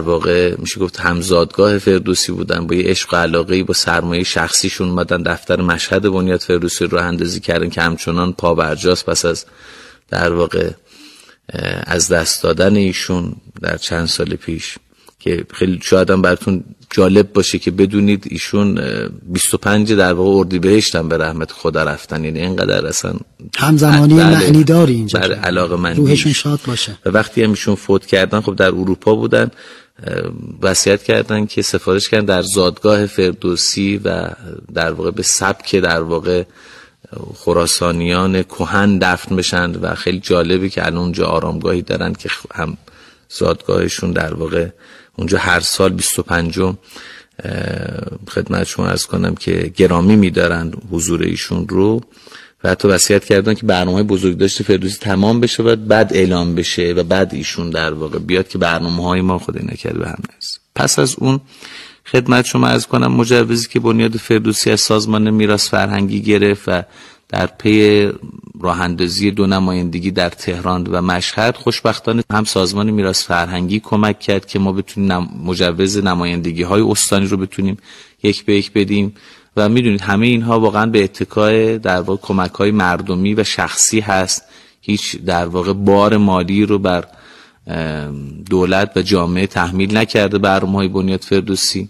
واقع میشه گفت همزادگاه فردوسی بودن با یه عشق و علاقه با سرمایه شخصیشون اومدن دفتر مشهد بنیاد فردوسی رو اندازی کردن که همچنان پا برجاست پس از در واقع از دست دادن ایشون در چند سال پیش که خیلی شاید هم براتون جالب باشه که بدونید ایشون 25 در واقع اردی بهشتن به رحمت خدا رفتن. یعنی اینقدر اصلا همزمانی بله معنی داری اینجا. بله علاقه من روحشون شاد باشه. و وقتی هم ایشون فوت کردن خب در اروپا بودن. وصیت کردن که سفارش کردن در زادگاه فردوسی و در واقع به سبک در واقع خراسانیان کهن دفن بشن و خیلی جالبه که الان اونجا آرامگاهی دارن که هم زادگاهشون در واقع اونجا هر سال 25 خدمت شما ارز کنم که گرامی میدارن حضور ایشون رو. و حتی وصیت کردن که برنامه بزرگ داشته فردوسی تمام بشه و بعد اعلام بشه و بعد ایشون در واقع بیاد که برنامه های ما خود نکرد به هم نرسه پس از اون خدمت شما از کنم مجوزی که بنیاد فردوسی از سازمان میراث فرهنگی گرفت و در پی راه اندازی دو نمایندگی در تهران و مشهد خوشبختانه هم سازمان میراث فرهنگی کمک کرد که ما بتونیم مجوز نمایندگی های استانی رو بتونیم یک به یک بدیم. و می‌دونید همه اینها واقعا به اتکای در واقع کمک های مردمی و شخصی هست. هیچ در واقع بار مالی رو بر دولت و جامعه تحمیل نکرده برنامه های بنیاد فردوسی.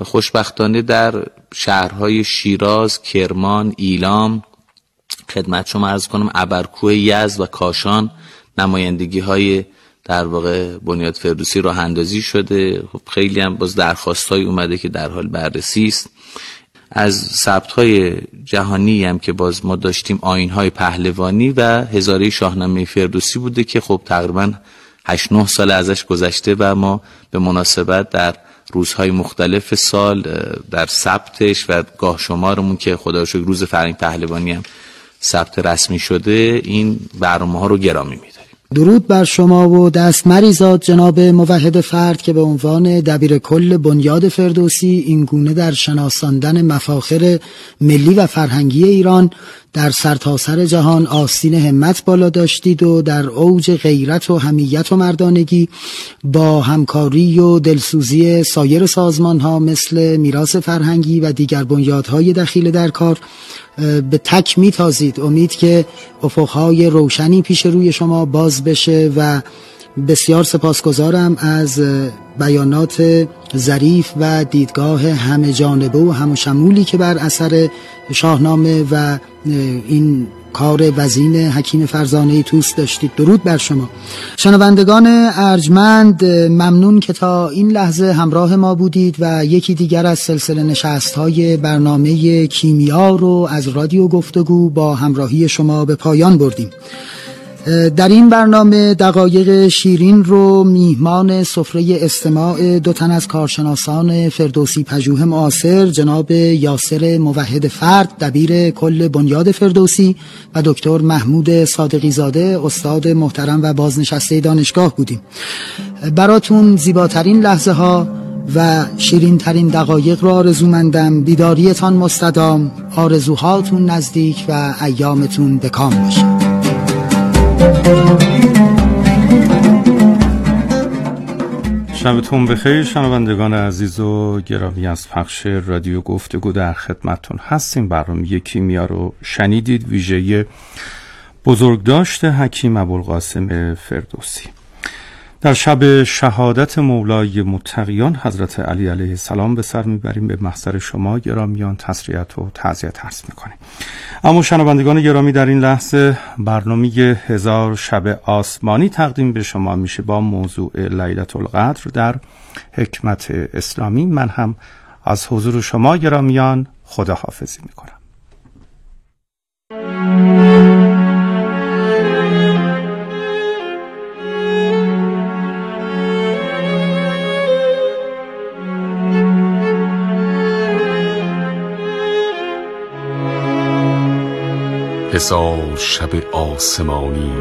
خوشبختانه در شهرهای شیراز، کرمان، ایلام خدمت شما ارز کنم ابرکوه یز و کاشان نمایندگی های در واقع بنیاد فردوسی راه اندازی شده. خب خیلی هم باز درخواست های اومده که در حال بررسی است. از ثبت های جهانی هم که باز ما داشتیم آین های پهلوانی و هزاره شاهنامه فردوسی بوده که خب تقریبا 8 9 سال ازش گذشته و ما به مناسبت در روزهای مختلف سال در ثبتش و گاه شمارمون که خدا روز فرهنگ پهلوانی هم ثبت رسمی شده این برنامه ها رو گرامی میداریم درود بر شما و دست مریزاد جناب موحد فرد که به عنوان دبیر کل بنیاد فردوسی این گونه در شناساندن مفاخر ملی و فرهنگی ایران در سرتاسر سر جهان آستین همت بالا داشتید و در اوج غیرت و همیت و مردانگی با همکاری و دلسوزی سایر سازمان ها مثل میراث فرهنگی و دیگر بنیادهای دخیل در کار به تک میتازید. امید که افقهای روشنی پیش روی شما باز بشه و بسیار سپاسگزارم از بیانات ظریف و دیدگاه همه جانبه و همه شمولی که بر اثر شاهنامه و این کار وزین حکیم فرزانه توست داشتید. درود بر شما. شنوندگان ارجمند ممنون که تا این لحظه همراه ما بودید و یکی دیگر از سلسله نشست های برنامه کیمیا رو از رادیو گفتگو با همراهی شما به پایان بردیم. در این برنامه دقایق شیرین رو میهمان سفره استماع دو تن از کارشناسان فردوسی پژوه معاصر جناب یاسر موحد فرد دبیر کل بنیاد فردوسی و دکتر محمود صادقی زاده استاد محترم و بازنشسته دانشگاه بودیم. براتون زیباترین لحظه ها و شیرین ترین دقایق را آرزومندم. بیداریتان مستدام آرزوهاتون نزدیک و ایامتون به کام باشه. شبتون بخیر شنوندگان عزیز و گرامی از پخش رادیو گفتگو در خدمتون هستیم. برنامه کیمیا رو شنیدید ویژه بزرگداشت حکیم ابوالقاسم فردوسی. در شب شهادت مولای متقیان حضرت علی علیه السلام به سر می‌بریم. به محضر شما گرامیان تسریت و تعذیت هست می‌کنیم. اما شنوندگان گرامی در این لحظه برنامه هزار شب آسمانی تقدیم به شما میشه با موضوع لیلت القدر در حکمت اسلامی. من هم از حضور شما گرامیان خداحافظی می‌کنم. هزار شب آسمانی.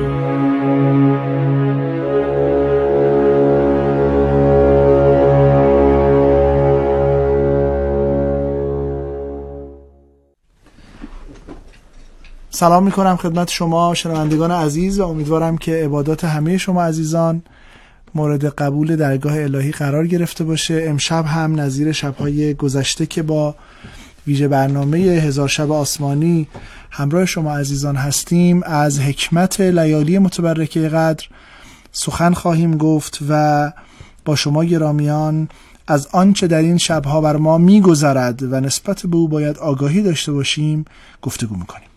سلام می کنم خدمت شما شنوندگان عزیز و امیدوارم که عبادات همه شما عزیزان مورد قبول درگاه الهی قرار گرفته باشه. امشب هم نظیر شبهای گذشته که با ویژه برنامه هزار شب آسمانی همراه شما عزیزان هستیم از حکمت لیالی متبرکه قدر. سخن خواهیم گفت و با شما گرامیان از آنچه در این شبها بر ما میگذرد و نسبت به او باید آگاهی داشته باشیم گفتگو می‌کنیم.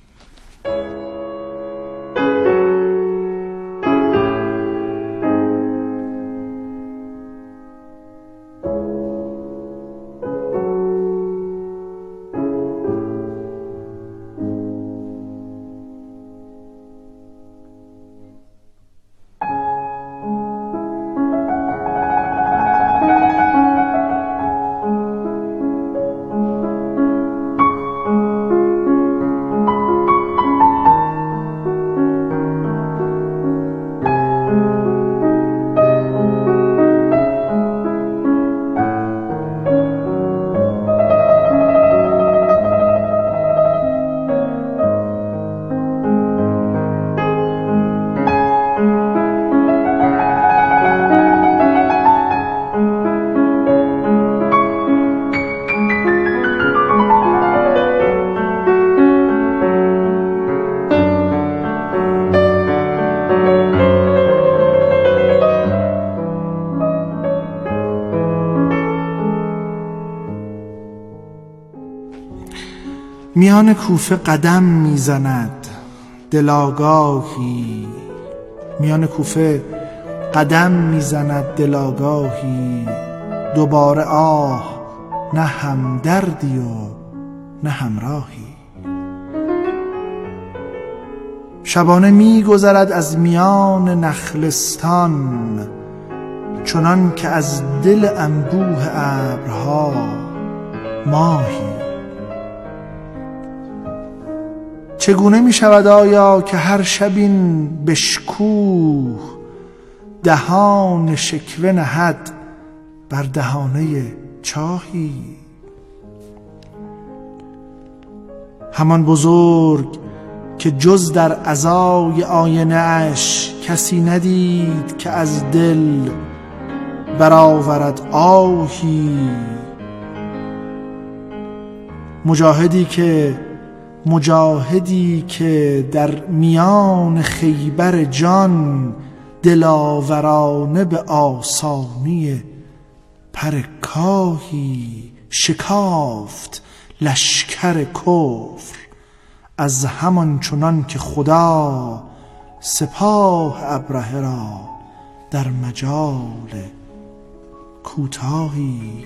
میان کوفه قدم می‌زند دلاگاهی میان کوفه قدم می‌زند دلاگاهی دوباره آه نه همدردی و نه همراهی. شبانه میگذرد از میان نخلستان چنان که از دل انبوه ابرها ماهی. چگونه می شود آیا که هر شبین بشکوه دهان شکوه نهد بر دهانه چاهی؟ همان بزرگ که جز در ازای آینه اش کسی ندید که از دل برآورد آهی. مجاهدی که مجاهدی که در میان خیبر جان دلاورانه به آسانی پر کاهی شکافت لشکر کفر. از همان چنان که خدا سپاه ابرهه را در مجال کوتاهی.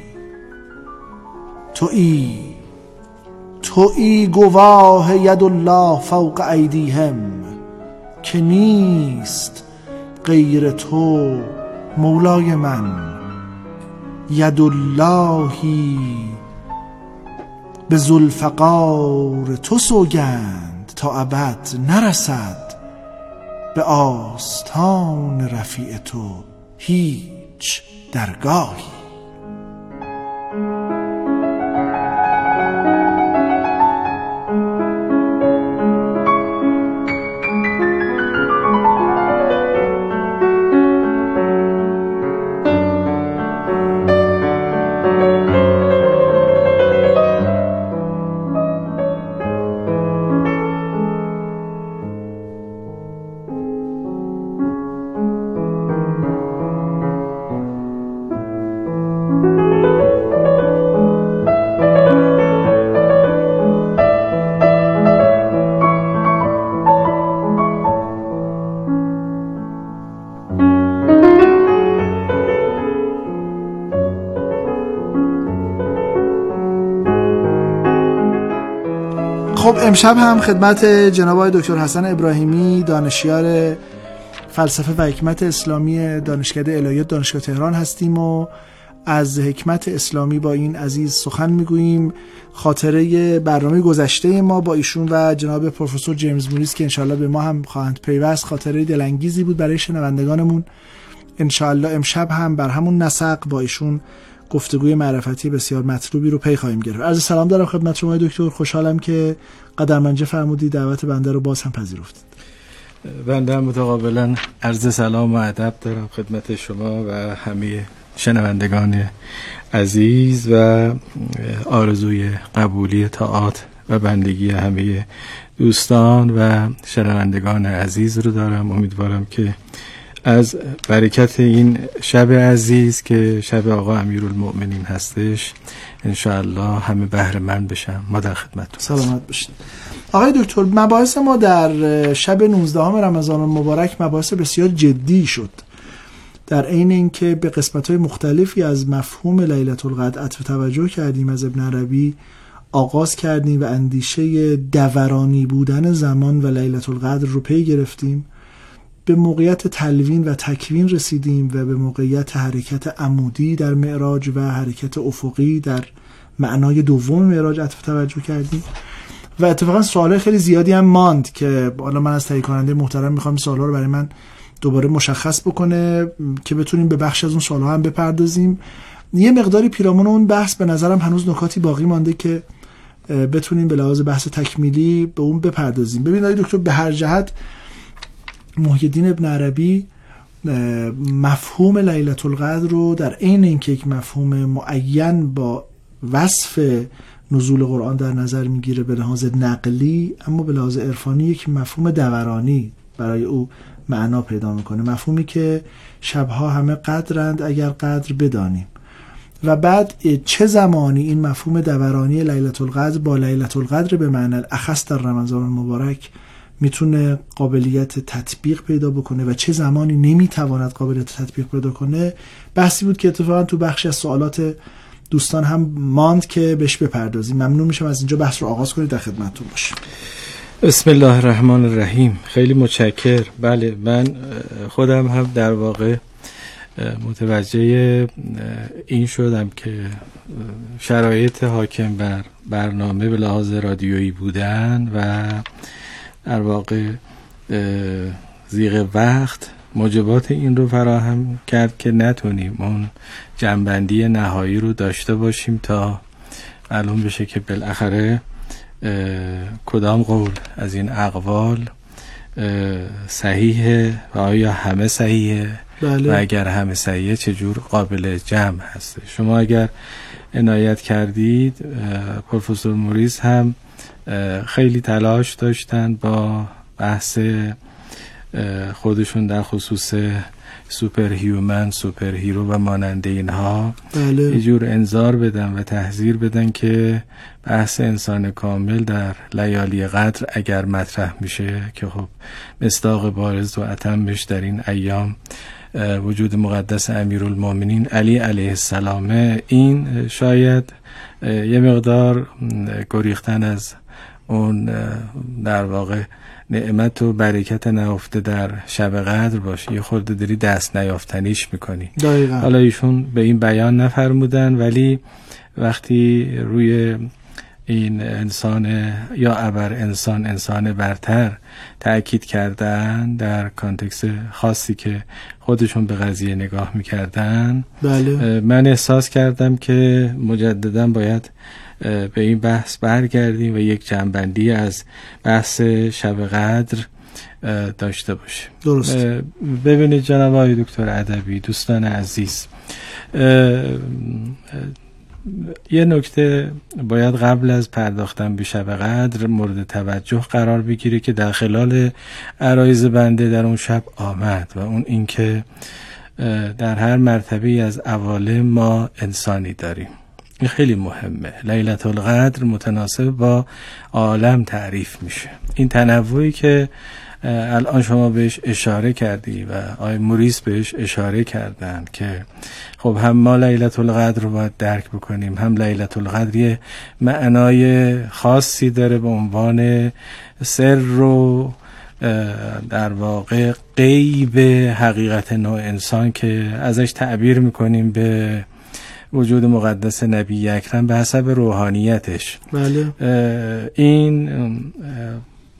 تویی توی گواه ید الله فوق ایدیهم که نیست غیر تو مولای من. ید اللهی به زلفقار تو سوگند تا ابد نرسد به آستان رفیع تو هیچ درگاهی. امشب هم خدمت جناب آقای دکتر حسن ابراهیمی دانشیار فلسفه و حکمت اسلامی دانشکده الهیات دانشگاه تهران هستیم و از حکمت اسلامی با این عزیز سخن می‌گوییم. خاطره برنامه گذشته ما با ایشون و جناب پروفسور جیمز موریس که انشالله به ما هم خواهند پیوست. خاطره دلانگیزی بود برای شنوندگانمون. انشالله امشب هم بر همون نسق با ایشون گفتگوی معرفتی بسیار مطلوبی رو پی خواهیم گرفت. عرض سلام دارم خدمت شما دکتر. خوشحالم که قدرمنجه فرمودی دعوت بنده رو باز هم پذیرفتید. بنده متقابلا عرض سلام و ادب دارم خدمت شما و همه شنوندگان عزیز و آرزوی قبولی تاعت و بندگی همه دوستان و شنوندگان عزیز رو دارم. امیدوارم که از برکت این شب عزیز که شب آقا امیرالمؤمنین هستش. انشاءالله همه بهره من بشم ما در خدمتتون. سلامت باشید آقای دکتر مباحث ما در شب 19 رمضان مبارک مباحث بسیار جدی شد. در عین اینکه به قسمت های مختلفی از مفهوم لیلت القدر عطف توجه کردیم از ابن عربی آغاز کردیم و اندیشه دورانی بودن زمان و لیلت القدر رو پی گرفتیم. به موقعیت تلوین و تکوین رسیدیم و به موقعیت حرکت عمودی در معراج و حرکت افقی در معنای دوم معراج عطف توجه کردیم. و اتفاقا سوال خیلی زیادی هم ماند که حالا من از تهیه کننده محترم می‌خوام سوالا رو برای من دوباره مشخص بکنه که بتونیم به بخش از اون سوالها هم بپردازیم. یه مقداری پیرامون اون بحث به نظرم هنوز نکاتی باقی مانده که بتونیم به لحاظ بحث تکمیلی به اون بپردازیم. ببینید دکتر به هر جهت محیدین ابن عربی مفهوم لیلت القدر رو در عین اینکه یک مفهوم معین با وصف نزول قرآن در نظر می‌گیره به لحاظ نقلی اما به لحاظ عرفانی یک مفهوم دورانی برای او معنا پیدا می‌کنه. مفهومی که شبها همه قدرند اگر قدر بدانیم. و بعد چه زمانی این مفهوم دورانی لیلت القدر با لیلت القدر به معنی اخص در رمضان المبارک می‌تونه قابلیت تطبیق پیدا بکنه و چه زمانی نمی‌تواند قابلیت تطبیق پیدا کنه بحثی بود که اتفاقا تو بخشی از سوالات دوستان هم ماند که بهش بپردازیم. ممنون میشم از اینجا بحث رو آغاز کنید. در خدمتتون باشیم. بسم الله الرحمن الرحیم. خیلی متشکر. بله من خودم هم در واقع متوجه این شدم که شرایط حاکم بر برنامه به لحاظ رادیویی بودن و در واقع زیغ وقت موجبات این رو فراهم کرد که نتونیم اون جنبندی نهایی رو داشته باشیم تا معلوم بشه که بالاخره کدام قول از این اقوال صحیحه و آیا همه صحیحه بله. و اگر همه صحیحه چجور قابل جمع هسته شما اگر عنایت کردید پروفسور موریز هم خیلی تلاش داشتن با بحث خودشون در خصوص super human super hero و مانند اینها بله. یه جور انذار بدن و تحذیر بدن که بحث انسان کامل در لیالی قدر اگر مطرح میشه که خب مصداق بارز و اتمش در این ایام وجود مقدس امیرالمومنین علی علیه السلام این شاید یه مقدار گریختن از اون در واقع نعمت و برکت نهفته در شب قدر باشه یه خورده داری دست نیافتنیش می‌کنی دقیقا. حالا ایشون به این بیان نفرمودن ولی وقتی روی این انسان یا ابر انسان انسان برتر تأکید کردن در کانتکس خاصی که خودشون به قضیه نگاه می‌کردن بله. من احساس کردم که مجددا باید به این بحث برگردیم و یک جنبندی از بحث شب قدر داشته باشیم. درست. ببینید جناب آقای دکتر ادبی دوستان عزیز یه نکته باید قبل از پرداختن به شب قدر مورد توجه قرار بگیره که در خلال عرایز بنده در اون شب آمد و اون اینکه در هر مرتبه از عوالم ما انسانی داریم. این خیلی مهمه. لیلت القدر متناسب با عالم تعریف میشه. این تنوعی که الان شما بهش اشاره کردی و آی موریس بهش اشاره کردن که خب هم ما لیلت القدر رو باید درک بکنیم هم لیلت القدر یه معنای خاصی داره به عنوان سر رو در واقع قیب حقیقت نوع انسان که ازش تعبیر می‌کنیم به وجود مقدس نبی اکرم به حسب روحانیتش. بله. این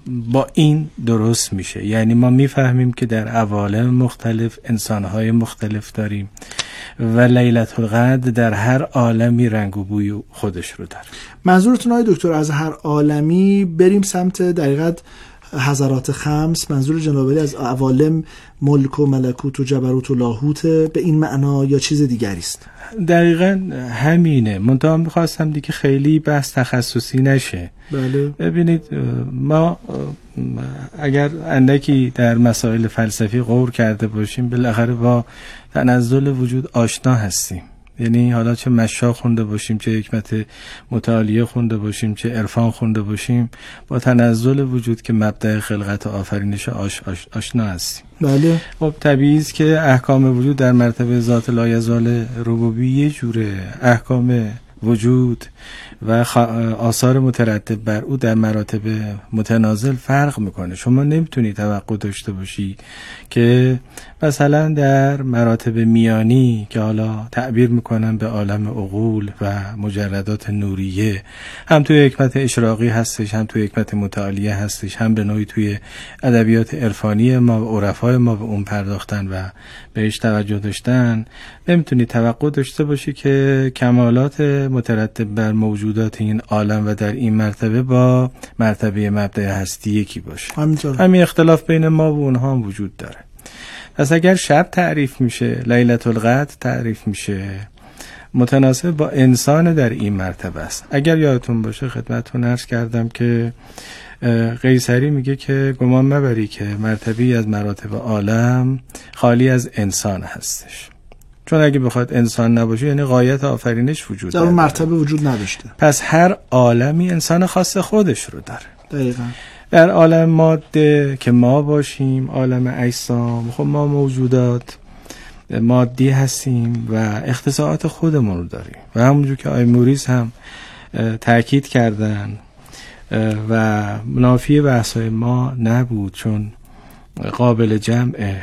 با این درست میشه. یعنی ما می‌فهمیم که در عوالم مختلف انسانهای مختلف داریم و لیلت القدر در هر عالمی رنگ و بوی خودش رو داره. منظورتون های دکتر از هر عالمی بریم سمت دقیقت حضرات خمس منظور جناب از عوالم ملک و ملکوت و جبروت و لاهوت به این معنا یا چیز دیگری است؟ دقیقا همینه. منتها می‌خواستم دیگه خیلی بحث تخصصی نشه. بله. ببینید ما اگر اندکی در مسائل فلسفی غور کرده باشیم بالاخره با تنزل وجود آشنا هستیم. یعنی حالا چه مشا خونده باشیم چه حکمت متعالیه خونده باشیم چه عرفان خونده باشیم با تنزل وجود که مبدع خلقت و آفرینش آش آش آشنا هستیم. بله. خب طبیعی است که احکام وجود در مرتبه ذات لایزال ربوبی یه جوره. احکام وجود و آثار مترتب بر او در مراتب متنازل فرق می‌کنه. شما نمی‌تونی توقع داشته باشی که مثلا در مراتب میانی که حالا تعبیر می‌کنن به عالم عقول و مجردات نوریه هم توی حکمت اشراقی هستش هم توی حکمت متعالیه هستش هم به نوعی توی ادبیات عرفانی ما و عرفای ما به اون پرداختن و بهش توجه داشتن. نمی‌تونی توقع داشته باشی که کمالات مترتب بر موجودات این عالم و در این مرتبه با مرتبه مبدع هستی یکی باشه. همین اختلاف بین ما و اونها هم وجود داره. پس اگر شب تعریف میشه لیلت القدر تعریف میشه متناسب با انسان در این مرتبه است. اگر یادتون باشه خدمتتون عرض کردم که قیصری میگه که گمان مبری که مرتبی از مراتب عالم خالی از انسان هستش. چون اگه بخواد انسان نباشه یعنی قایت آفرینش وجود در اون مرتبه وجود نداشته. پس هر عالمی انسان خاص خودش رو داره. دقیقا. در عالم ماده که ما باشیم عالم اجسام خب ما موجودات مادی هستیم و اختصاصات خودمون رو داریم. و همونجور که آی موریز هم تاکید کردن و منافی بحثای ما نبود چون قابل جمعه.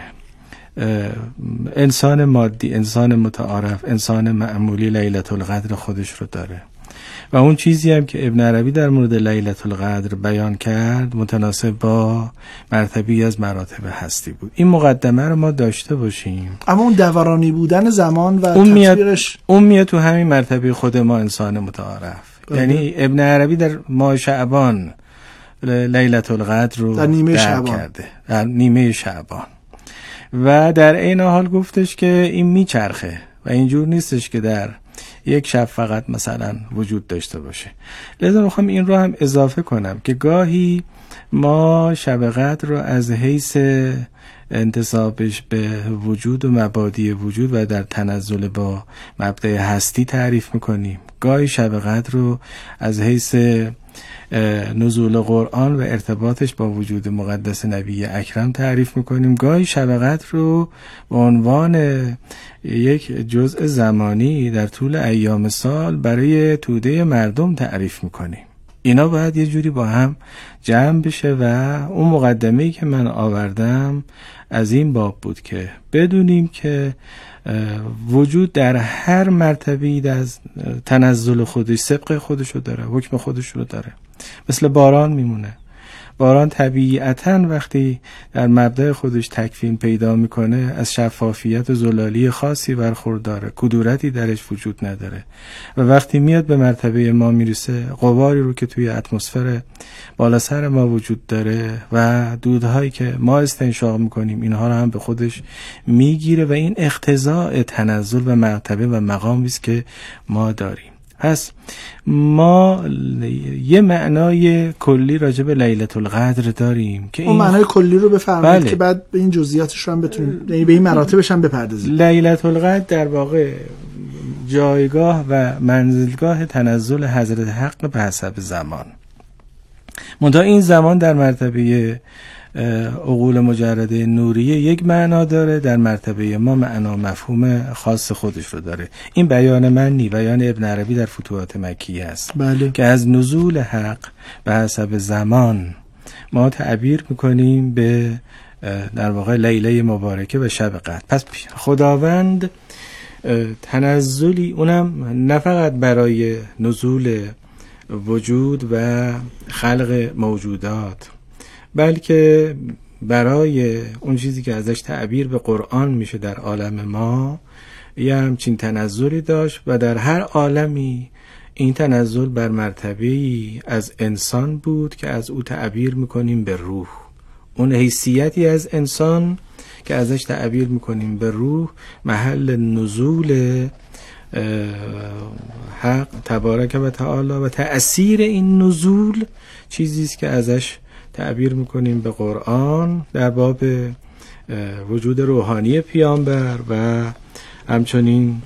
انسان مادی انسان متعارف انسان معمولی لیلت القدر خودش رو داره. و اون چیزی هم که ابن عربی در مورد لیلت القدر بیان کرد متناسب با مرتبی از مراتب هستی بود. این مقدمه رو ما داشته باشیم. اما اون دورانی بودن زمان و اون میاد, اون میاد تو همین مرتبه خود ما انسان متعارف. بله. یعنی ابن عربی در ماه شعبان لیلت القدر رو در نیمه شعبان. کرده. در نیمه شعبان. و در این حال گفتش که این میچرخه و اینجور نیستش که در یک شب فقط مثلا وجود داشته باشه. لذا می‌خوام این رو هم اضافه کنم که گاهی ما شب رو از حیث انتصابش به وجود و مبادی وجود و در تنزل با مبدع هستی تعریف می‌کنیم. گاهی شب قدر رو از حیث نزول قرآن و ارتباطش با وجود مقدس نبی اکرم تعریف می‌کنیم. گاهی شب رو به عنوان یک جزء زمانی در طول ایام سال برای توده مردم تعریف می‌کنیم. اینا باید یه جوری با هم جمع بشه و اون مقدمه که من آوردم از این باب بود که بدونیم که وجود در هر مرتبه از تنزل خودش سبق خودش رو داره حکم خودش رو داره. مثل باران میمونه. باران طبیعتا وقتی در مبدع خودش تکفین پیدا می‌کنه از شفافیت و زلالی خاصی برخورداره. کدورتی درش وجود نداره. و وقتی میاد به مرتبه ما می‌رسه قباری رو که توی اتمسفر بالا سر ما وجود داره و دودهایی که ما استنشاق می‌کنیم اینها رو هم به خودش می‌گیره و این اختزاع تنزل و مرتبه و مقامی است که ما داریم. پس ما یه معنای کلی راجع به لیلت القدر داریم که اون معنای کلی رو بفرمایید بله. که بعد به این جزئیاتش رو هم بتونیم یعنی به این مراتبش هم بپردازیم لیلت القدر در واقع جایگاه و منزلگاه تنزل حضرت حق به حسب زمان منتها این زمان در مرتبه عقول مجرده نوریه یک معنا داره در مرتبه ما معنا مفهوم خاص خودش رو داره این بیان من نی بیان ابن عربی در فتوحات مکیه است بله. که از نزول حق به حسب زمان ما تعبیر می‌کنیم به در واقع لیله مبارکه و شب قدر پس خداوند تنزلی اونم نه فقط برای نزول وجود و خلق موجودات بلکه برای اون چیزی که ازش تعبیر به قرآن میشه در عالم ما یه همچین تنظری داشت و در هر عالمی این تنزل بر مرتبه از انسان بود که از او تعبیر می‌کنیم به روح. اون حیثیتی از انسان که ازش تعبیر می‌کنیم به روح محل نزول حق تبارک و تعالی و تأثیر این نزول چیزی است که ازش تعبیر می‌کنیم به قرآن در باب وجود روحانی پیامبر و همچنین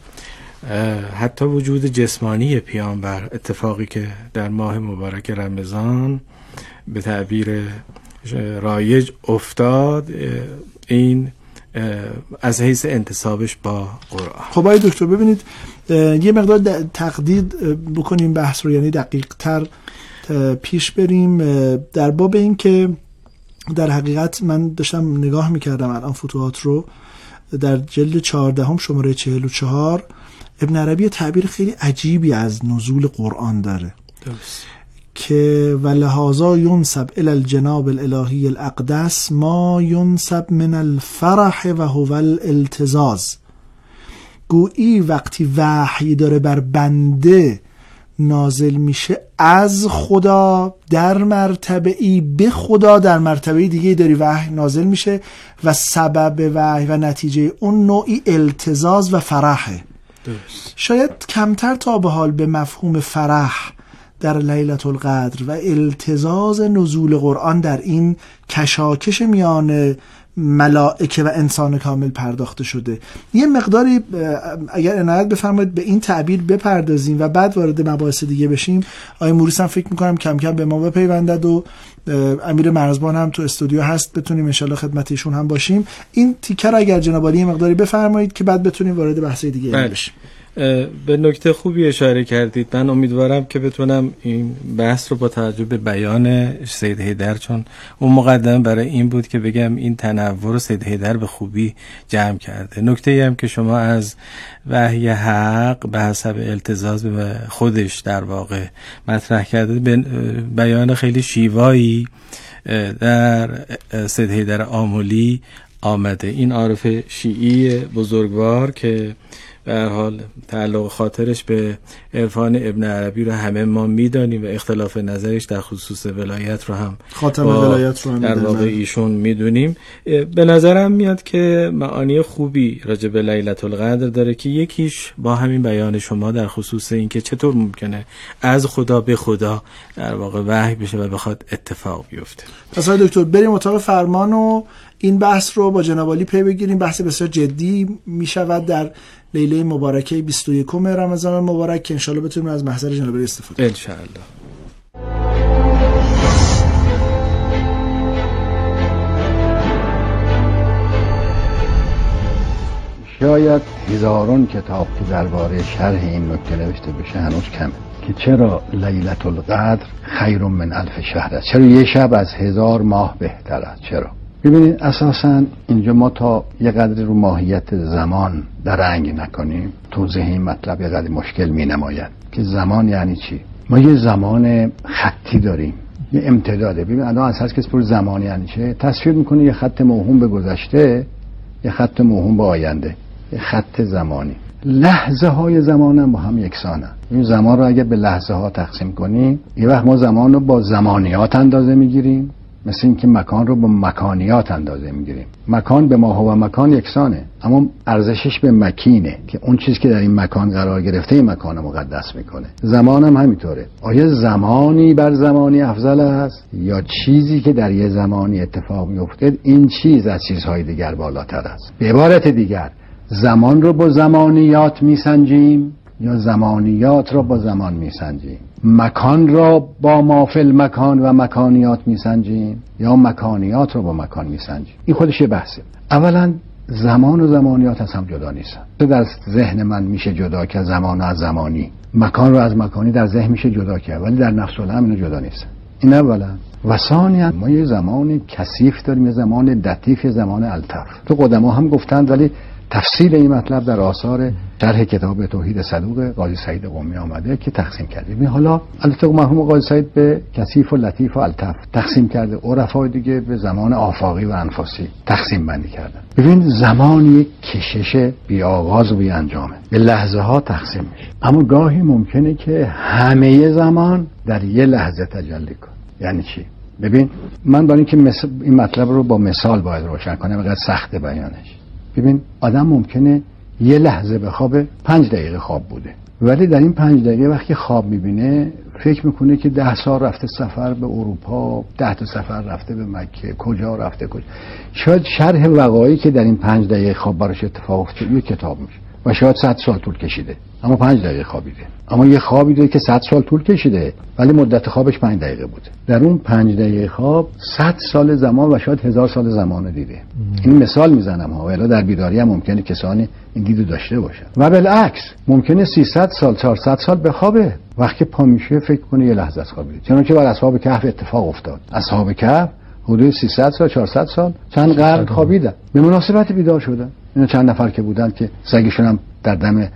حتی وجود جسمانی پیامبر اتفاقی که در ماه مبارک رمضان به تعبیر رایج افتاد این از حیث انتصابش با قرآن. خب آقای دکتر ببینید یه مقدار تقدید بکنیم بحث رو یعنی دقیق تر پیش بریم در باب این که در حقیقت من داشتم نگاه می‌کردم الان فتوحات رو. در جلد چهاردهم شماره چهل و چهار ابن عربی تعبیر خیلی عجیبی از نزول قرآن داره. درست. که ولهذا ینسب الى الجناب الالهی الاقدس ما ینسب من الفرح و هو الالتزاز. گویی وقتی وحی داره بر بنده نازل میشه از خدا در مرتبه ای به خدا در مرتبه دیگه داری وحی نازل میشه و سبب وحی و نتیجه اون نوعی التزاز و فرحه. شاید کمتر تا به حال به مفهوم فرح در لیلت القدر و التزاز نزول قرآن در این کشاکش میان ملائکه و انسان کامل پرداخته شده. یه مقداری اگر عنایت بفرمایید به این تعبیر بپردازیم و بعد وارد مباحث دیگه بشیم. آقای موریس هم فکر می‌کنم کم کم به ما بپیوندد و امیر مرزبان هم تو استودیو هست. بتونیم انشالله خدمت ایشون هم باشیم. این تیکر اگر جناب یه مقداری بفرمایید که بعد بتونیم وارد بحث دیگه بله. بشیم. به نکته خوبی اشاره کردید. من امیدوارم که بتونم این بحث رو با توجه به بیان سید هیدر چون اون مقدم برای این بود که بگم این تنوع رو سید هیدر به خوبی جمع کرده. نکته هم که شما از وحی حق به حسب التزاز به خودش در واقع مطرح کرده بیان خیلی شیوایی در سید هیدر آمولی آمده. این عارف شیعی بزرگوار که به حال تعلق خاطرش به عرفان ابن عربی رو همه ما می‌دانیم و اختلاف نظرش در خصوص ولایت رو هم خاتم ولایت رو هم در واقع ایشون می‌دونیم. به نظرم میاد که معانی خوبی راجع به لیلت القدر داره که یکیش با همین بیان شما در خصوص اینکه چطور ممکنه از خدا به خدا در واقع وحی بشه و بخواد اتفاق بیفته. پس دکتر بریم اتاق فرمان و این بحث رو با جناب پی بگیریم. بحث بسیار جدی می شود در لیله مبارکه 21 رمضان مبارک. که انشالله بتونیم از محضر جناب استفاده انشالله شاید هزاران کتاب که درباره شرح این نکته نوشته بشه هنوز کمه. که چرا لیلت القدر خیر من الف شهر است؟ چرا یه شب از هزار ماه بهتر است؟ چرا؟ ببینید اساسا اینجا ما تا یه قدر رو ماهیت زمان رنگ نکنیم توضیح این مطلب یه قدر مشکل می نماید که زمان یعنی چی؟ ما یه زمان خطی داریم یه امتداده ببین الان اساس که پر زمان یعنی چه تصویر می‌کنه یه خط موهوم به گذشته یه خط موهوم به آینده یه خط زمانی. لحظه های زمان هم با هم یکسانن. این زمان رو اگه به لحظه ها تقسیم کنیم یه وقت ما زمان رو با زمانیات اندازه می‌گیریم. مثل اینکه مکان رو با مکانیات اندازه می‌گیریم. مکان به ماه و مکان یکسانه اما ارزشش به مکینه که اون چیزی که در این مکان قرار گرفته این مکان مقدس می‌کنه. زمان هم همینطوره. آیا زمانی بر زمانی افضل است؟ یا چیزی که در یه زمانی اتفاق میفته این چیز از چیزهای دیگر بالاتر است؟ به عبارت دیگر زمان رو با زمانیات میسنجیم. یا زمانیات را با زمان میسنجیم. مکان را با مافل مکان و مکانیات میسنجیم یا مکانیات را با مکان میسنجیم. این خودش یه بحثه. اولا زمان و زمانیات از هم جدا نیستن. در ذهن من میشه جدا که زمان از زمانی. مکان رو از مکانی در ذهن میشه جدا کرد ولی در نفس الامر اینو جدا نیستن. این اولا. و ثانیا ما یه زمان کثیف داریم یه زمان دتیف یه زمان الطف تو قدما هم گفتند ولی تفصیل این مطلب در آثار شرح کتاب توحید صدوق قاضی سعید قومی آمده که تقسیم کرده. حالا البته مرحوم قاضی سعید به کثیف و لطیف و الطف تقسیم کرده. عرفای دیگه به زمان آفاقی و انفاسی تقسیم بندی کردن. ببین زمان یک کشش بی آغاز و بی انجامه. به لحظه ها تقسیم میشه. اما گاهی ممکنه که همه زمان در یه لحظه تجلی کن. یعنی چی؟ ببین من برای اینکه این مطلب رو با مثال باید روشن کنم. اینقدر سخت بیانش. ببین آدم ممکنه یه لحظه به خواب پنج دقیقه خواب بوده. ولی در این پنج دقیقه وقتی خواب می‌بینه فکر می‌کنه که ده سال رفته سفر به اروپا ده تا سفر رفته به مکه کجا رفته کجا. شاید شرح وقایعی که در این پنج دقیقه خواب براش اتفاق افتاده یه کتاب میشه و شاید صد سال طول کشیده. اما پنج دقیقه خوابیده. اما یه خوابی داره که صد سال طول کشیده. ولی مدت خوابش پنج دقیقه بوده در اون پنج دقیقه خواب صد سال زمان و شاید هزار سال زمان دیده. این مثال می‌زنم ها. ولی در بیداری هم ممکنه کسانی این دیدو داشته باشن. و بالعکس ممکنه 300 سال 400 سال بخوابه وقتی پا میشه فکر کنه یه لحظه از خوابیده چون که بر اصحاب کهف اتفاق افتاد. اصحاب کهف حدود 300 سال 400 سال چند قرن خوابیدن. به مناسبت بیدار شدن. اینا چند نفر که بودن که سگشون هم در دم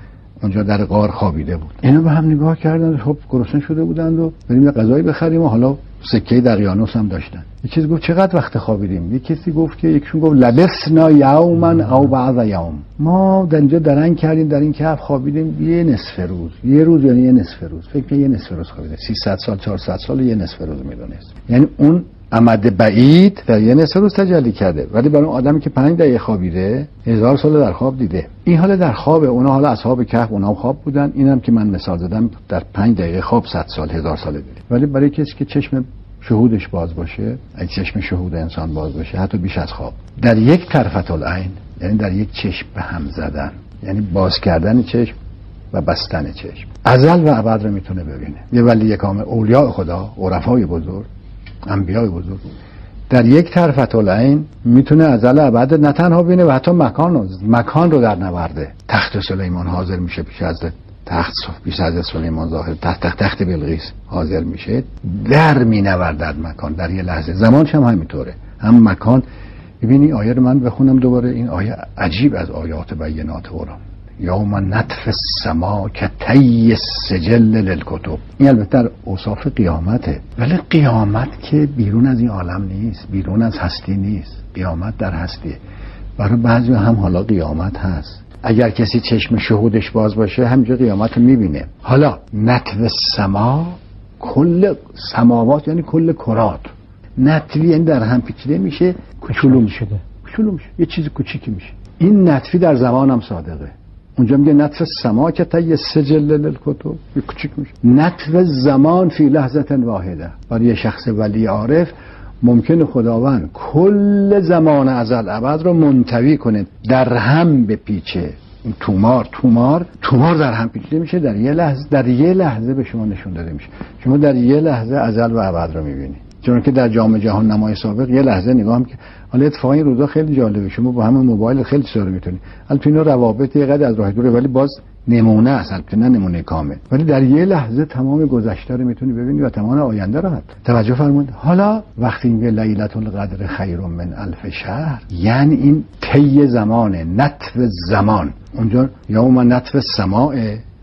اونجا در غار خوابیده بود. اینا به هم نگاه کردن خب گرسنه شده بودند و بریم یه غذایی بخریم و حالا سکه دقیانوس هم داشتن. یه چیز گفت چقدر وقت خوابیدیم؟ یه کسی گفت که یکشون گفت لبسنا یوما او بعض یوم. ما در اینجا درنگ کردیم در این کهف خوابیدیم یه نصف روز. یه روز یعنی یه نصف روز. فکر یه نصف روز خوابیدیم. 300 سال 400 سال یه نصف روز می‌دونست. یعنی اون امد بعید در یه نصف روز تجلی کرده. ولی برای اون آدمی که پنج دقیقه خوابیده هزار سال در خواب دیده. این حال در خواب اونا حالا اصحاب کهف اونا خواب بودن. اینم که من مثال زدم در پنج دقیقه خواب صد سال هزار سال دیده. ولی برای کسی که چشم شهودش باز باشه اگه چشم شهود انسان باز باشه حتی بیش از خواب. در یک طرفت العین یعنی در یک چشم به هم زدن. یعنی باز کردن چشم و بستن چشم. ازل و ابد رو می‌تونه ببینه. یه ولی یکام اولیاء خدا عرفای بزرگ انبیای بزرگ. در یک طرف العین می‌تونه ازل ابد نه تنها بینه و حتی مکان رو مکان رو در نورده. تخت سلیمان حاضر میشه پیش از تخت پیش از سلیمان ظاهر. تخت تخت, تخت بلغیس حاضر میشه. در مینوردد مکان در یه لحظه. زمانش هم همینطوره. هم مکان ببینی آیه رو من بخونم دوباره. این آیه عجیب از آیات بینات قرآن یوم نطف السما که تی سجل للکتب. این البته در اوصاف قیامته. ولی قیامت که بیرون از این عالم نیست بیرون از هستی نیست. قیامت در هستیه برای بعضی هم حالا قیامت هست. اگر کسی چشم شهودش باز باشه همینجا قیامت رو می‌بینه. حالا نطف سما کل سماوات یعنی کل کرات. نطوی یعنی در هم پیچیده میشه کوچولو میشه کوچولو میشه یه چیز کوچیکی میشه. این نطفی در زمانم صادقه. اونجا میگه نطف سما که یه سجل للکتب. کوچیک میشه. نطف زمان فی لحظت واحده برای یه شخص ولی عارف ممکن خداوند کل زمان ازل ابد رو منتوی کنه. در هم به پیچه این تومار تومار. تومار در هم پیچیده میشه. در یه لحظه در یه لحظه به شما نشون داده میشه. شما در یه لحظه ازل و ابد رو می‌بینید چون که در جام جهان نمای سابق یه لحظه نگاه هم که حالا اتفاقا این روزا خیلی جالبه. شما با همه موبایل خیلی چیزا رو می‌تونید البته اینا روابط یه قدر از راه دوره ولی باز نمونه است. البته نه نمونه کامل. ولی در یه لحظه تمام گذشته رو می‌تونی ببینی و تمام آینده رو هم توجه فرمایید حالا وقتی میگه لیلت القدر خیر من الف شهر یعنی این طی زمان نطف زمان. اونجا یا من نطف سماع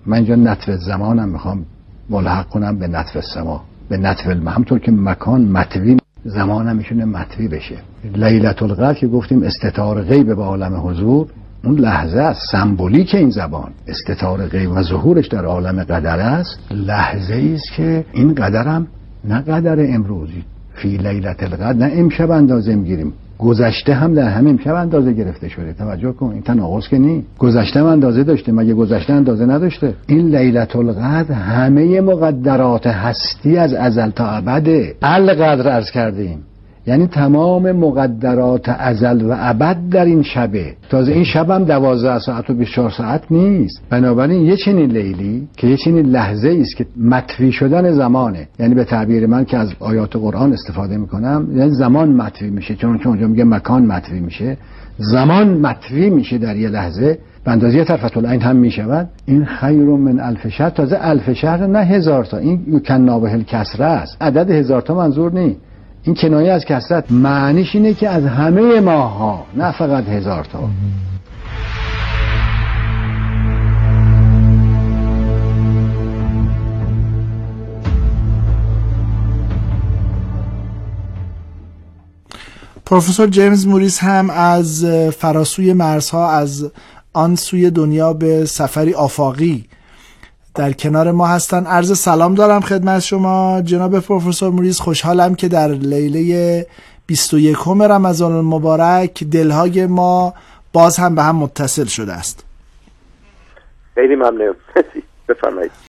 من اینجا نطف زمانم می‌خوام ملحق کنم به نطف سما به نطف همطور که مکان مطوی زمان هم میشونه مطوی بشه. لیلت القدر که گفتیم استتار غیب به عالم حضور اون لحظه است سمبولیک این زبان استتار غیب و ظهورش در عالم قدر است لحظه است که این قدرم نه قدر امروزی فی لیلت القدر نه امشب اندازه می‌گیریم. گذشته هم در همین شب اندازه گرفته شده. توجه کن این تناقض که نی. گذشته هم اندازه داشته مگه گذشته اندازه نداشته؟ این لیلت القدر همه مقدرات هستی از ازل تا ابده القدر ارز کردیم. یعنی تمام مقدرات ازل و ابد در این شبه. تازه این شب هم دوازده ساعت و 24 ساعت نیست. بنابراین یه چنین لیلی که یه چنین لحظه است که مطوی شدن زمانه. یعنی به تعبیر من که از آیات قرآن استفاده می‌کنم یعنی زمان مطوی میشه. چون که اونجا میگه مکان مطوی میشه. زمان مطوی میشه در یه لحظه. به اندازه طرفت العین هم می‌شود. این خیر من الف شهر. تازه الف شهر نه هزار تا. این یکنابه الکسره است. عدد هزار تا منظور نیست. این کنایه از کسرت معنیش اینه که از همه ماها نه فقط هزار تا. پروفسور جیمز موریس هم از فراسوی مرزها از آن سوی دنیا به سفری آفاقی در کنار ما هستن. عرض سلام دارم خدمت شما. جناب پروفسور موریز خوشحالم که در لیله 21 رمضان المبارک دلهای ما باز هم به هم متصل شده است. خیلی ممنون. بفرمایید.